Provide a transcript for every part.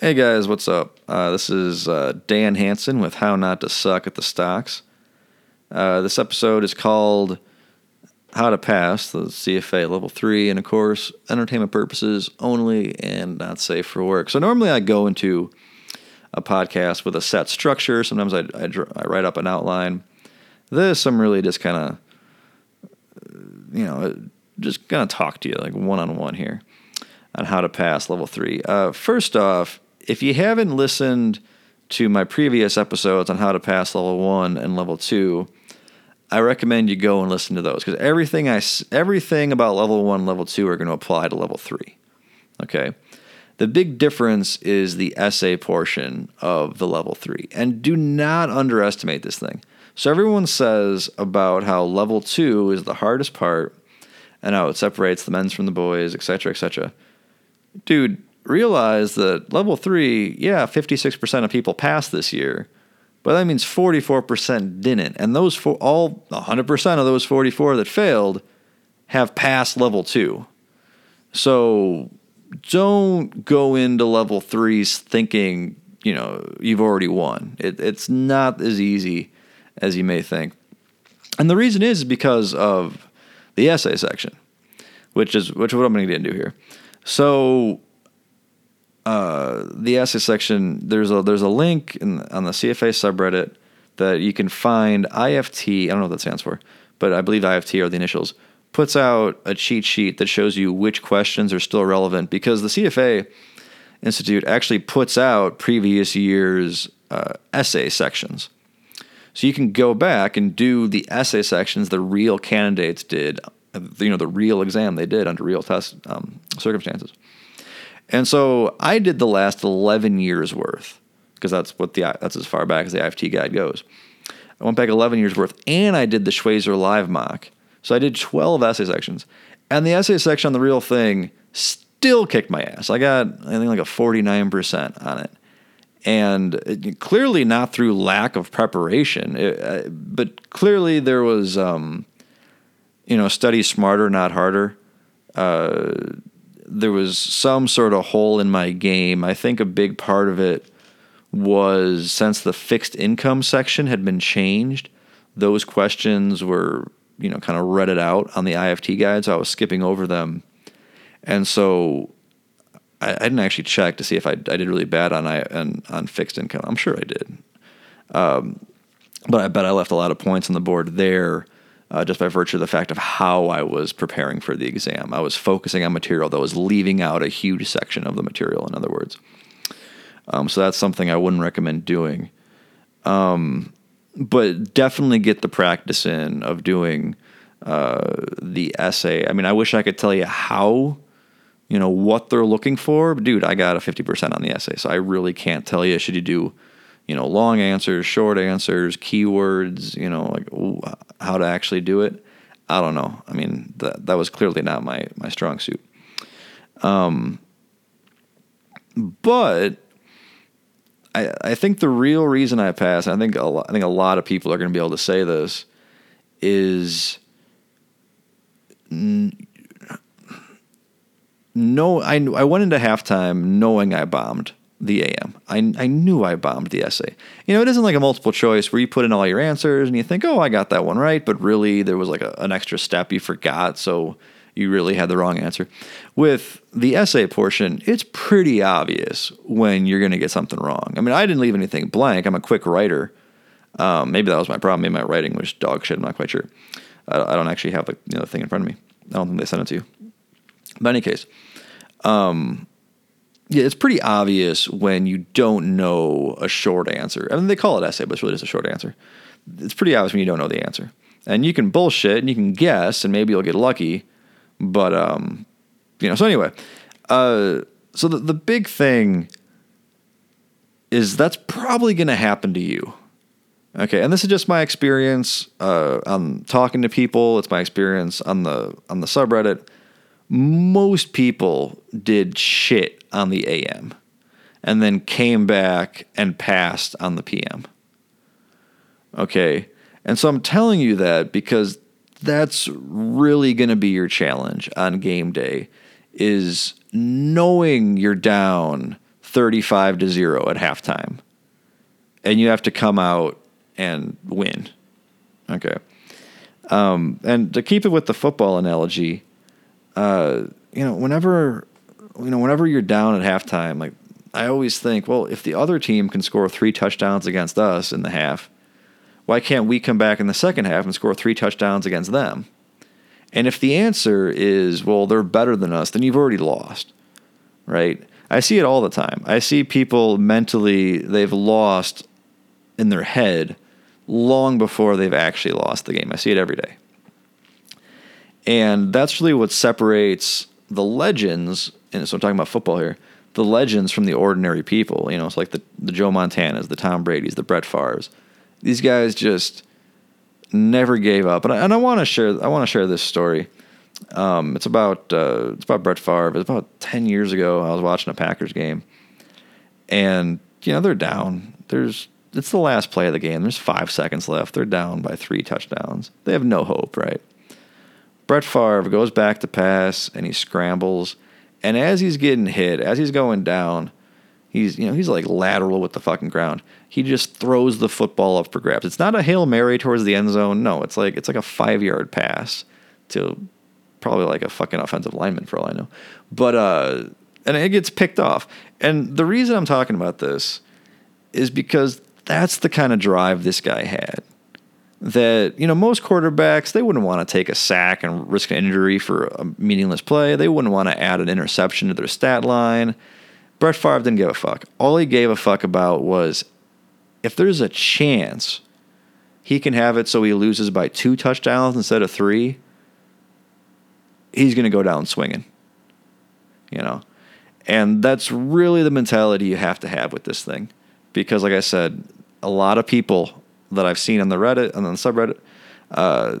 Hey guys, what's up? Uh, this is uh, Dan Hanson with How Not to Suck at the Stocks. Uh, this episode is called How to Pass the CFA Level 3, and of course, entertainment purposes only and not safe for work. So, normally I go into a podcast with a set structure. Sometimes I, I, I write up an outline. This, I'm really just kind of, you know, just going to talk to you like one on one here on how to pass level 3. Uh, first off, if you haven't listened to my previous episodes on how to pass level one and level two, I recommend you go and listen to those because everything I everything about level one, level two are going to apply to level three. Okay. The big difference is the essay portion of the level three, and do not underestimate this thing. So everyone says about how level two is the hardest part, and how it separates the men's from the boys, etc., etc. Dude, realize that level three, yeah, 56% of people passed this year, but that means 44% didn't. And those for all 100% of those 44 that failed have passed level two. So don't go into level threes thinking, you know, you've already won. It, it's not as easy as you may think. And the reason is because of the essay section, which is which is what I'm going to get into here. So uh, the essay section, there's a there's a link in, on the CFA subreddit that you can find IFT. I don't know what that stands for, but I believe IFT are the initials. Puts out a cheat sheet that shows you which questions are still relevant because the CFA Institute actually puts out previous year's uh, essay sections. So you can go back and do the essay sections the real candidates did, you know, the real exam they did under real test um, circumstances. And so I did the last 11 years worth because that's what the that's as far back as the IFT guide goes. I went back 11 years worth and I did the Schweser live mock. So I did 12 essay sections. And the essay section on the real thing still kicked my ass. I got I think like a 49% on it. And it, clearly not through lack of preparation, it, uh, but clearly there was um, you know, study smarter, not harder. Uh, there was some sort of hole in my game. I think a big part of it was since the fixed income section had been changed, those questions were, you know, kind of redded out on the IFT guide, so I was skipping over them. And so I, I didn't actually check to see if I, I did really bad on, I, on, on fixed income. I'm sure I did. Um, but I bet I left a lot of points on the board there uh, just by virtue of the fact of how I was preparing for the exam. I was focusing on material that was leaving out a huge section of the material, in other words. Um, so that's something I wouldn't recommend doing. Um, but definitely get the practice in of doing uh, the essay. I mean, I wish I could tell you how, you know, what they're looking for. But dude, I got a 50% on the essay, so I really can't tell you. Should you do you know, long answers, short answers, keywords, you know, like ooh, how to actually do it. I don't know. I mean, that that was clearly not my my strong suit. Um, but I I think the real reason I passed, I think a lot, I think a lot of people are going to be able to say this, is. N- no, I I went into halftime knowing I bombed the AM. I, I knew I bombed the essay. You know, it isn't like a multiple choice where you put in all your answers and you think, oh, I got that one right, but really there was like a, an extra step you forgot, so you really had the wrong answer. With the essay portion, it's pretty obvious when you're going to get something wrong. I mean, I didn't leave anything blank. I'm a quick writer. Um, maybe that was my problem. Maybe my writing was dog shit. I'm not quite sure. I, I don't actually have the, you know, the thing in front of me. I don't think they sent it to you. But in any case, um, yeah, it's pretty obvious when you don't know a short answer. I mean, they call it essay, but it's really just a short answer. It's pretty obvious when you don't know the answer. And you can bullshit and you can guess, and maybe you'll get lucky. But, um, you know, so anyway, uh, so the, the big thing is that's probably going to happen to you. Okay, and this is just my experience uh, on talking to people. It's my experience on the on the subreddit most people did shit on the AM and then came back and passed on the PM. Okay. And so I'm telling you that because that's really going to be your challenge on game day is knowing you're down 35 to 0 at halftime. And you have to come out and win. Okay. Um, and to keep it with the football analogy, uh, you know, whenever you know, whenever you're down at halftime, like I always think, well, if the other team can score three touchdowns against us in the half, why can't we come back in the second half and score three touchdowns against them? And if the answer is, well, they're better than us, then you've already lost, right? I see it all the time. I see people mentally, they've lost in their head long before they've actually lost the game. I see it every day. And that's really what separates the legends, and so I'm talking about football here, the legends from the ordinary people. You know, it's like the, the Joe Montanas, the Tom Brady's, the Brett Favre's. These guys just never gave up. And I, and I want to share I want to share this story. Um, it's about uh, it's about Brett Favre. It's about ten years ago. I was watching a Packers game, and you know they're down. There's it's the last play of the game. There's five seconds left. They're down by three touchdowns. They have no hope, right? Brett Favre goes back to pass and he scrambles. And as he's getting hit, as he's going down, he's you know he's like lateral with the fucking ground. He just throws the football up for grabs. It's not a hail mary towards the end zone. No, it's like it's like a five yard pass to probably like a fucking offensive lineman for all I know. But uh, and it gets picked off. And the reason I'm talking about this is because that's the kind of drive this guy had that you know most quarterbacks they wouldn't want to take a sack and risk an injury for a meaningless play. They wouldn't want to add an interception to their stat line. Brett Favre didn't give a fuck. All he gave a fuck about was if there's a chance he can have it so he loses by two touchdowns instead of three, he's going to go down swinging. You know, and that's really the mentality you have to have with this thing, because like I said, a lot of people that I've seen on the Reddit and on the subreddit uh,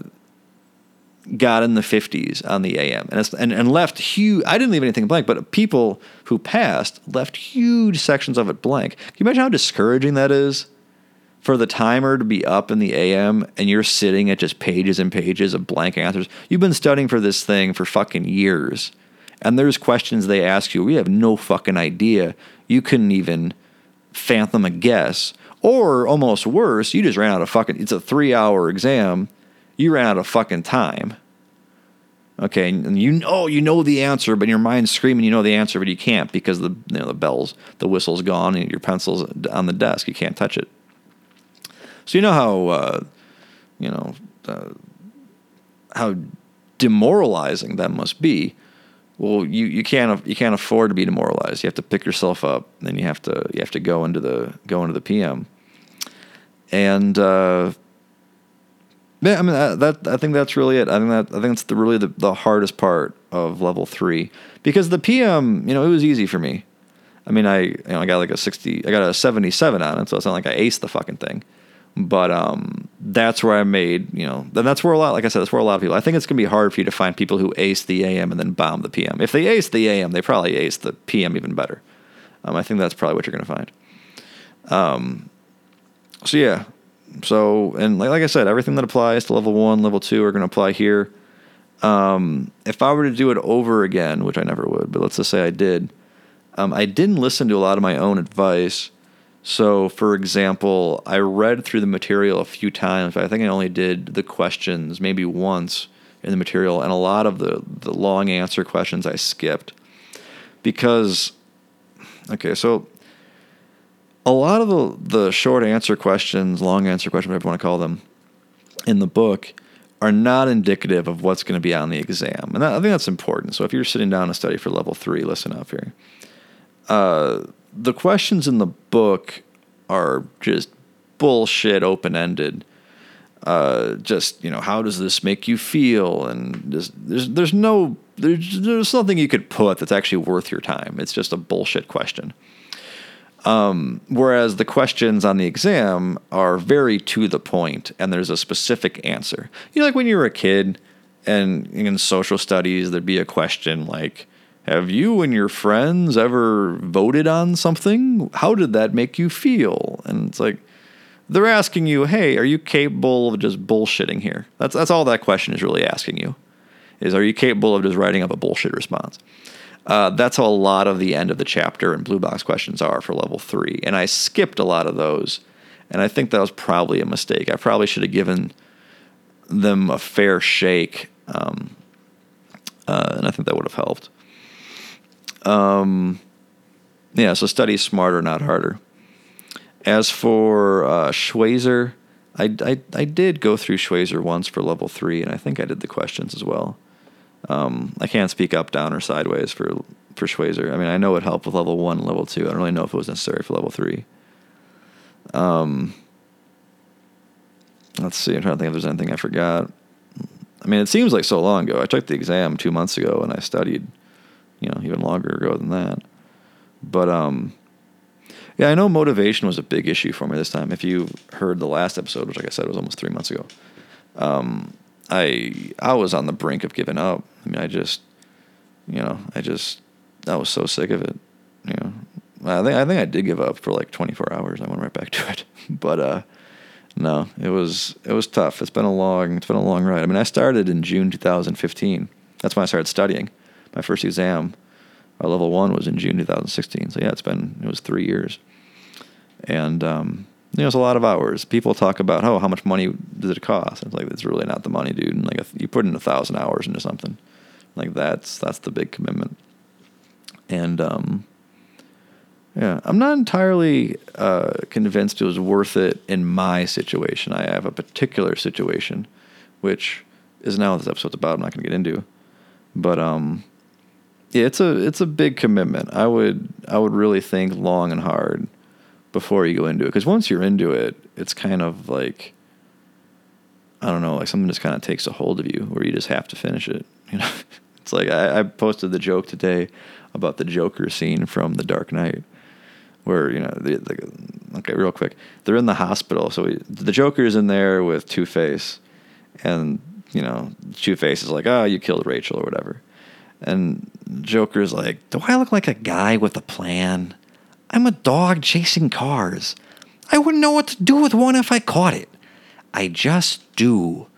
got in the 50s on the AM and, and, and left huge. I didn't leave anything blank, but people who passed left huge sections of it blank. Can you imagine how discouraging that is? For the timer to be up in the AM and you're sitting at just pages and pages of blank answers. You've been studying for this thing for fucking years. And there's questions they ask you, we have no fucking idea. You couldn't even fathom a guess. Or almost worse, you just ran out of fucking. It's a three hour exam. You ran out of fucking time. Okay, and you know you know the answer, but your mind's screaming you know the answer, but you can't because the you know the bells, the whistle's gone, and your pencil's on the desk. You can't touch it. So you know how uh, you know uh, how demoralizing that must be well, you, you can't you can't afford to be demoralized. You have to pick yourself up, and you have to you have to go into the go into the PM. And uh, yeah, I mean that, that, I think that's really it. I think that I think it's the really the, the hardest part of level three because the PM, you know, it was easy for me. I mean, I you know I got like a sixty, I got a seventy seven on it, so it's not like I aced the fucking thing. But um, that's where I made, you know, then that's where a lot, like I said, that's where a lot of people. I think it's gonna be hard for you to find people who ace the AM and then bomb the PM. If they ace the AM, they probably ace the PM even better. Um, I think that's probably what you're gonna find. Um, so yeah, so and like, like I said, everything that applies to level one, level two are gonna apply here. Um, if I were to do it over again, which I never would, but let's just say I did, um, I didn't listen to a lot of my own advice so, for example, I read through the material a few times. I think I only did the questions maybe once in the material, and a lot of the, the long answer questions I skipped. Because, okay, so a lot of the, the short answer questions, long answer questions, whatever you want to call them, in the book are not indicative of what's going to be on the exam. And that, I think that's important. So, if you're sitting down to study for level three, listen up here. Uh, the questions in the book are just bullshit open ended. Uh, just you know, how does this make you feel? And just, there's there's no there's there's nothing you could put that's actually worth your time. It's just a bullshit question. Um, whereas the questions on the exam are very to the point, and there's a specific answer. You know, like when you were a kid, and in social studies, there'd be a question like, have you and your friends ever voted on something? How did that make you feel? And it's like they're asking you, "Hey, are you capable of just bullshitting here?" That's that's all that question is really asking you. Is are you capable of just writing up a bullshit response? Uh, that's how a lot of the end of the chapter and blue box questions are for level three. And I skipped a lot of those. And I think that was probably a mistake. I probably should have given them a fair shake. Um, uh, and I think that would have helped. Um, yeah, so study smarter, not harder. As for uh, Schweser, I, I, I did go through Schweser once for level three, and I think I did the questions as well. Um, I can't speak up, down, or sideways for for Schweser. I mean, I know it helped with level one level two. I don't really know if it was necessary for level three. Um, let's see. I'm trying to think if there's anything I forgot. I mean, it seems like so long ago. I took the exam two months ago, and I studied, you know, even longer ago than that. But um, yeah, I know motivation was a big issue for me this time. If you heard the last episode, which, like I said, was almost three months ago, um, I I was on the brink of giving up. I mean, I just, you know, I just I was so sick of it. You know, I think I think I did give up for like 24 hours. I went right back to it, but uh, no, it was it was tough. It's been a long it's been a long ride. I mean, I started in June 2015. That's when I started studying. My first exam uh, level one was in June 2016. So yeah, it's been it was three years, and um, you know, it's a lot of hours. People talk about oh, how much money does it cost? It's like it's really not the money, dude. And like you put in a thousand hours into something, like that's that's the big commitment. And um, yeah, I'm not entirely uh, convinced it was worth it in my situation. I have a particular situation, which is now this episode's about. I'm not going to get into, but um, yeah, it's a it's a big commitment. I would I would really think long and hard before you go into it because once you're into it, it's kind of like I don't know, like something just kind of takes a hold of you where you just have to finish it. You know, it's like I, I posted the joke today about the Joker scene from The Dark Knight, where you know, the, the, okay, real quick, they're in the hospital, so we, the Joker is in there with Two Face, and you know, Two Face is like, oh, you killed Rachel or whatever and Joker's like, Do I look like a guy with a plan? I'm a dog chasing cars. I wouldn't know what to do with one if I caught it. I just do.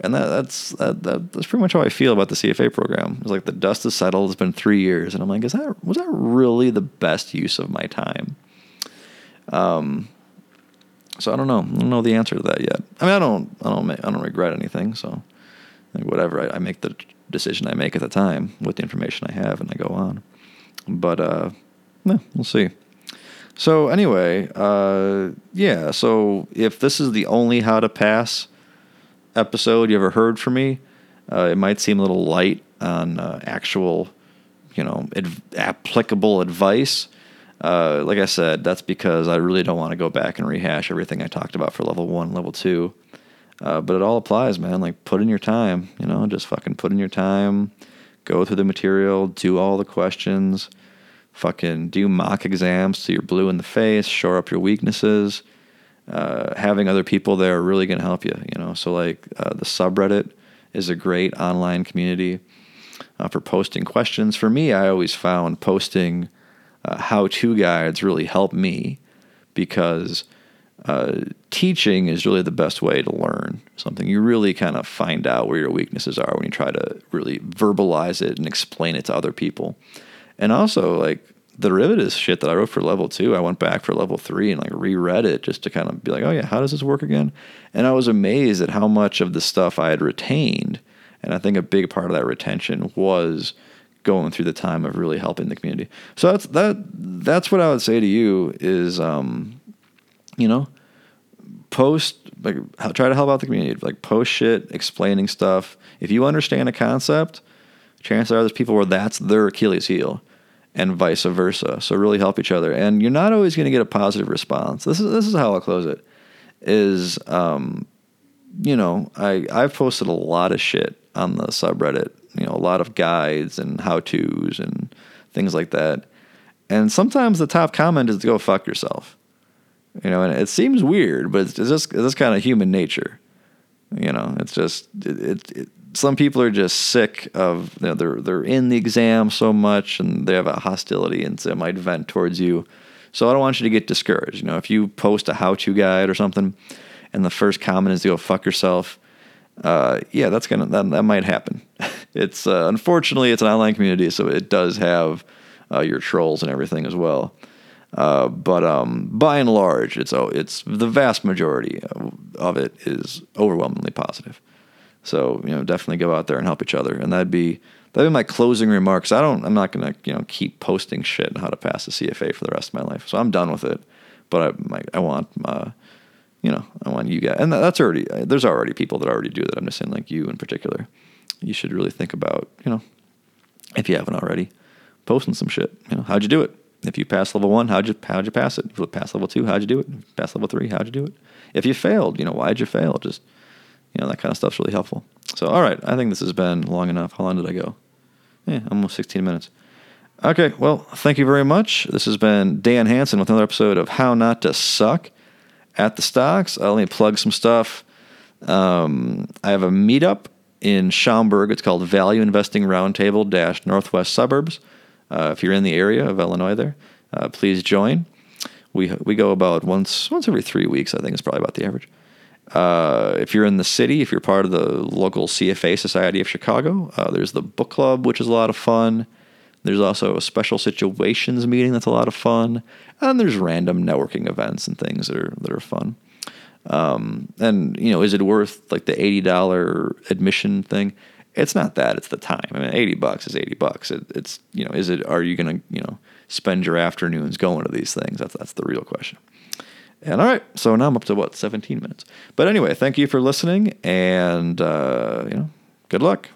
And that, that's that, that, that's pretty much how I feel about the CFA program. It's like the dust has settled. It's been three years, and I'm like, is that was that really the best use of my time? Um, so I don't know. I don't know the answer to that yet. I mean, I don't, I don't, I don't regret anything. So, like whatever, I, I make the decision I make at the time with the information I have, and I go on. But uh, yeah, we'll see. So anyway, uh, yeah. So if this is the only how to pass episode you ever heard from me, uh, it might seem a little light on uh, actual, you know, applicable advice. Uh, like I said, that's because I really don't want to go back and rehash everything I talked about for level one, level two. Uh, but it all applies, man. Like put in your time, you know, just fucking put in your time, go through the material, do all the questions, fucking do mock exams so you're blue in the face, shore up your weaknesses. Uh, having other people there are really going to help you, you know. So like uh, the subreddit is a great online community uh, for posting questions. For me, I always found posting uh, how-to guides really helped me because uh, teaching is really the best way to learn something. You really kind of find out where your weaknesses are when you try to really verbalize it and explain it to other people. And also, like the derivatives shit that I wrote for level two, I went back for level three and like reread it just to kind of be like, oh yeah, how does this work again? And I was amazed at how much of the stuff I had retained. And I think a big part of that retention was going through the time of really helping the community. So that's that. That's what I would say to you is. Um, you know, post like try to help out the community. Like post shit, explaining stuff. If you understand a concept, chances are there's people where that's their Achilles heel, and vice versa. So really help each other. And you're not always going to get a positive response. This is this is how I'll close it. Is um, you know, I I've posted a lot of shit on the subreddit. You know, a lot of guides and how tos and things like that. And sometimes the top comment is to go fuck yourself. You know, and it seems weird, but it's just it's just kind of human nature. You know, it's just it, it, it, some people are just sick of you know they're they're in the exam so much and they have a hostility and so might vent towards you. So I don't want you to get discouraged. You know, if you post a how-to guide or something, and the first comment is to go fuck yourself, uh, yeah, that's gonna that, that might happen. it's uh, unfortunately it's an online community, so it does have uh, your trolls and everything as well. Uh, but um, by and large, it's oh, it's the vast majority of it is overwhelmingly positive. So you know, definitely go out there and help each other, and that'd be that'd be my closing remarks. I don't, I'm not gonna you know keep posting shit on how to pass the CFA for the rest of my life. So I'm done with it. But I, my, I want, uh, you know, I want you guys, and that's already there's already people that already do that. I'm just saying, like you in particular, you should really think about, you know, if you haven't already, posting some shit. You know, how'd you do it? If you passed level one, how'd you how'd you pass it? If you passed level two, how'd you do it? Passed level three, how'd you do it? If you failed, you know, why'd you fail? Just you know, that kind of stuff's really helpful. So, all right, I think this has been long enough. How long did I go? Yeah, almost 16 minutes. Okay, well, thank you very much. This has been Dan Hanson with another episode of How Not to Suck at the Stocks. I'll let me plug some stuff. Um, I have a meetup in Schaumburg. It's called Value Investing Roundtable Dash Northwest Suburbs. Uh, if you're in the area of Illinois, there, uh, please join. We we go about once once every three weeks. I think is probably about the average. Uh, if you're in the city, if you're part of the local CFA Society of Chicago, uh, there's the book club, which is a lot of fun. There's also a special situations meeting that's a lot of fun, and there's random networking events and things that are that are fun. Um, and you know, is it worth like the eighty dollar admission thing? It's not that; it's the time. I mean, eighty bucks is eighty bucks. It, it's you know, is it? Are you gonna you know spend your afternoons going to these things? That's that's the real question. And all right, so now I'm up to what seventeen minutes. But anyway, thank you for listening, and uh, you know, good luck.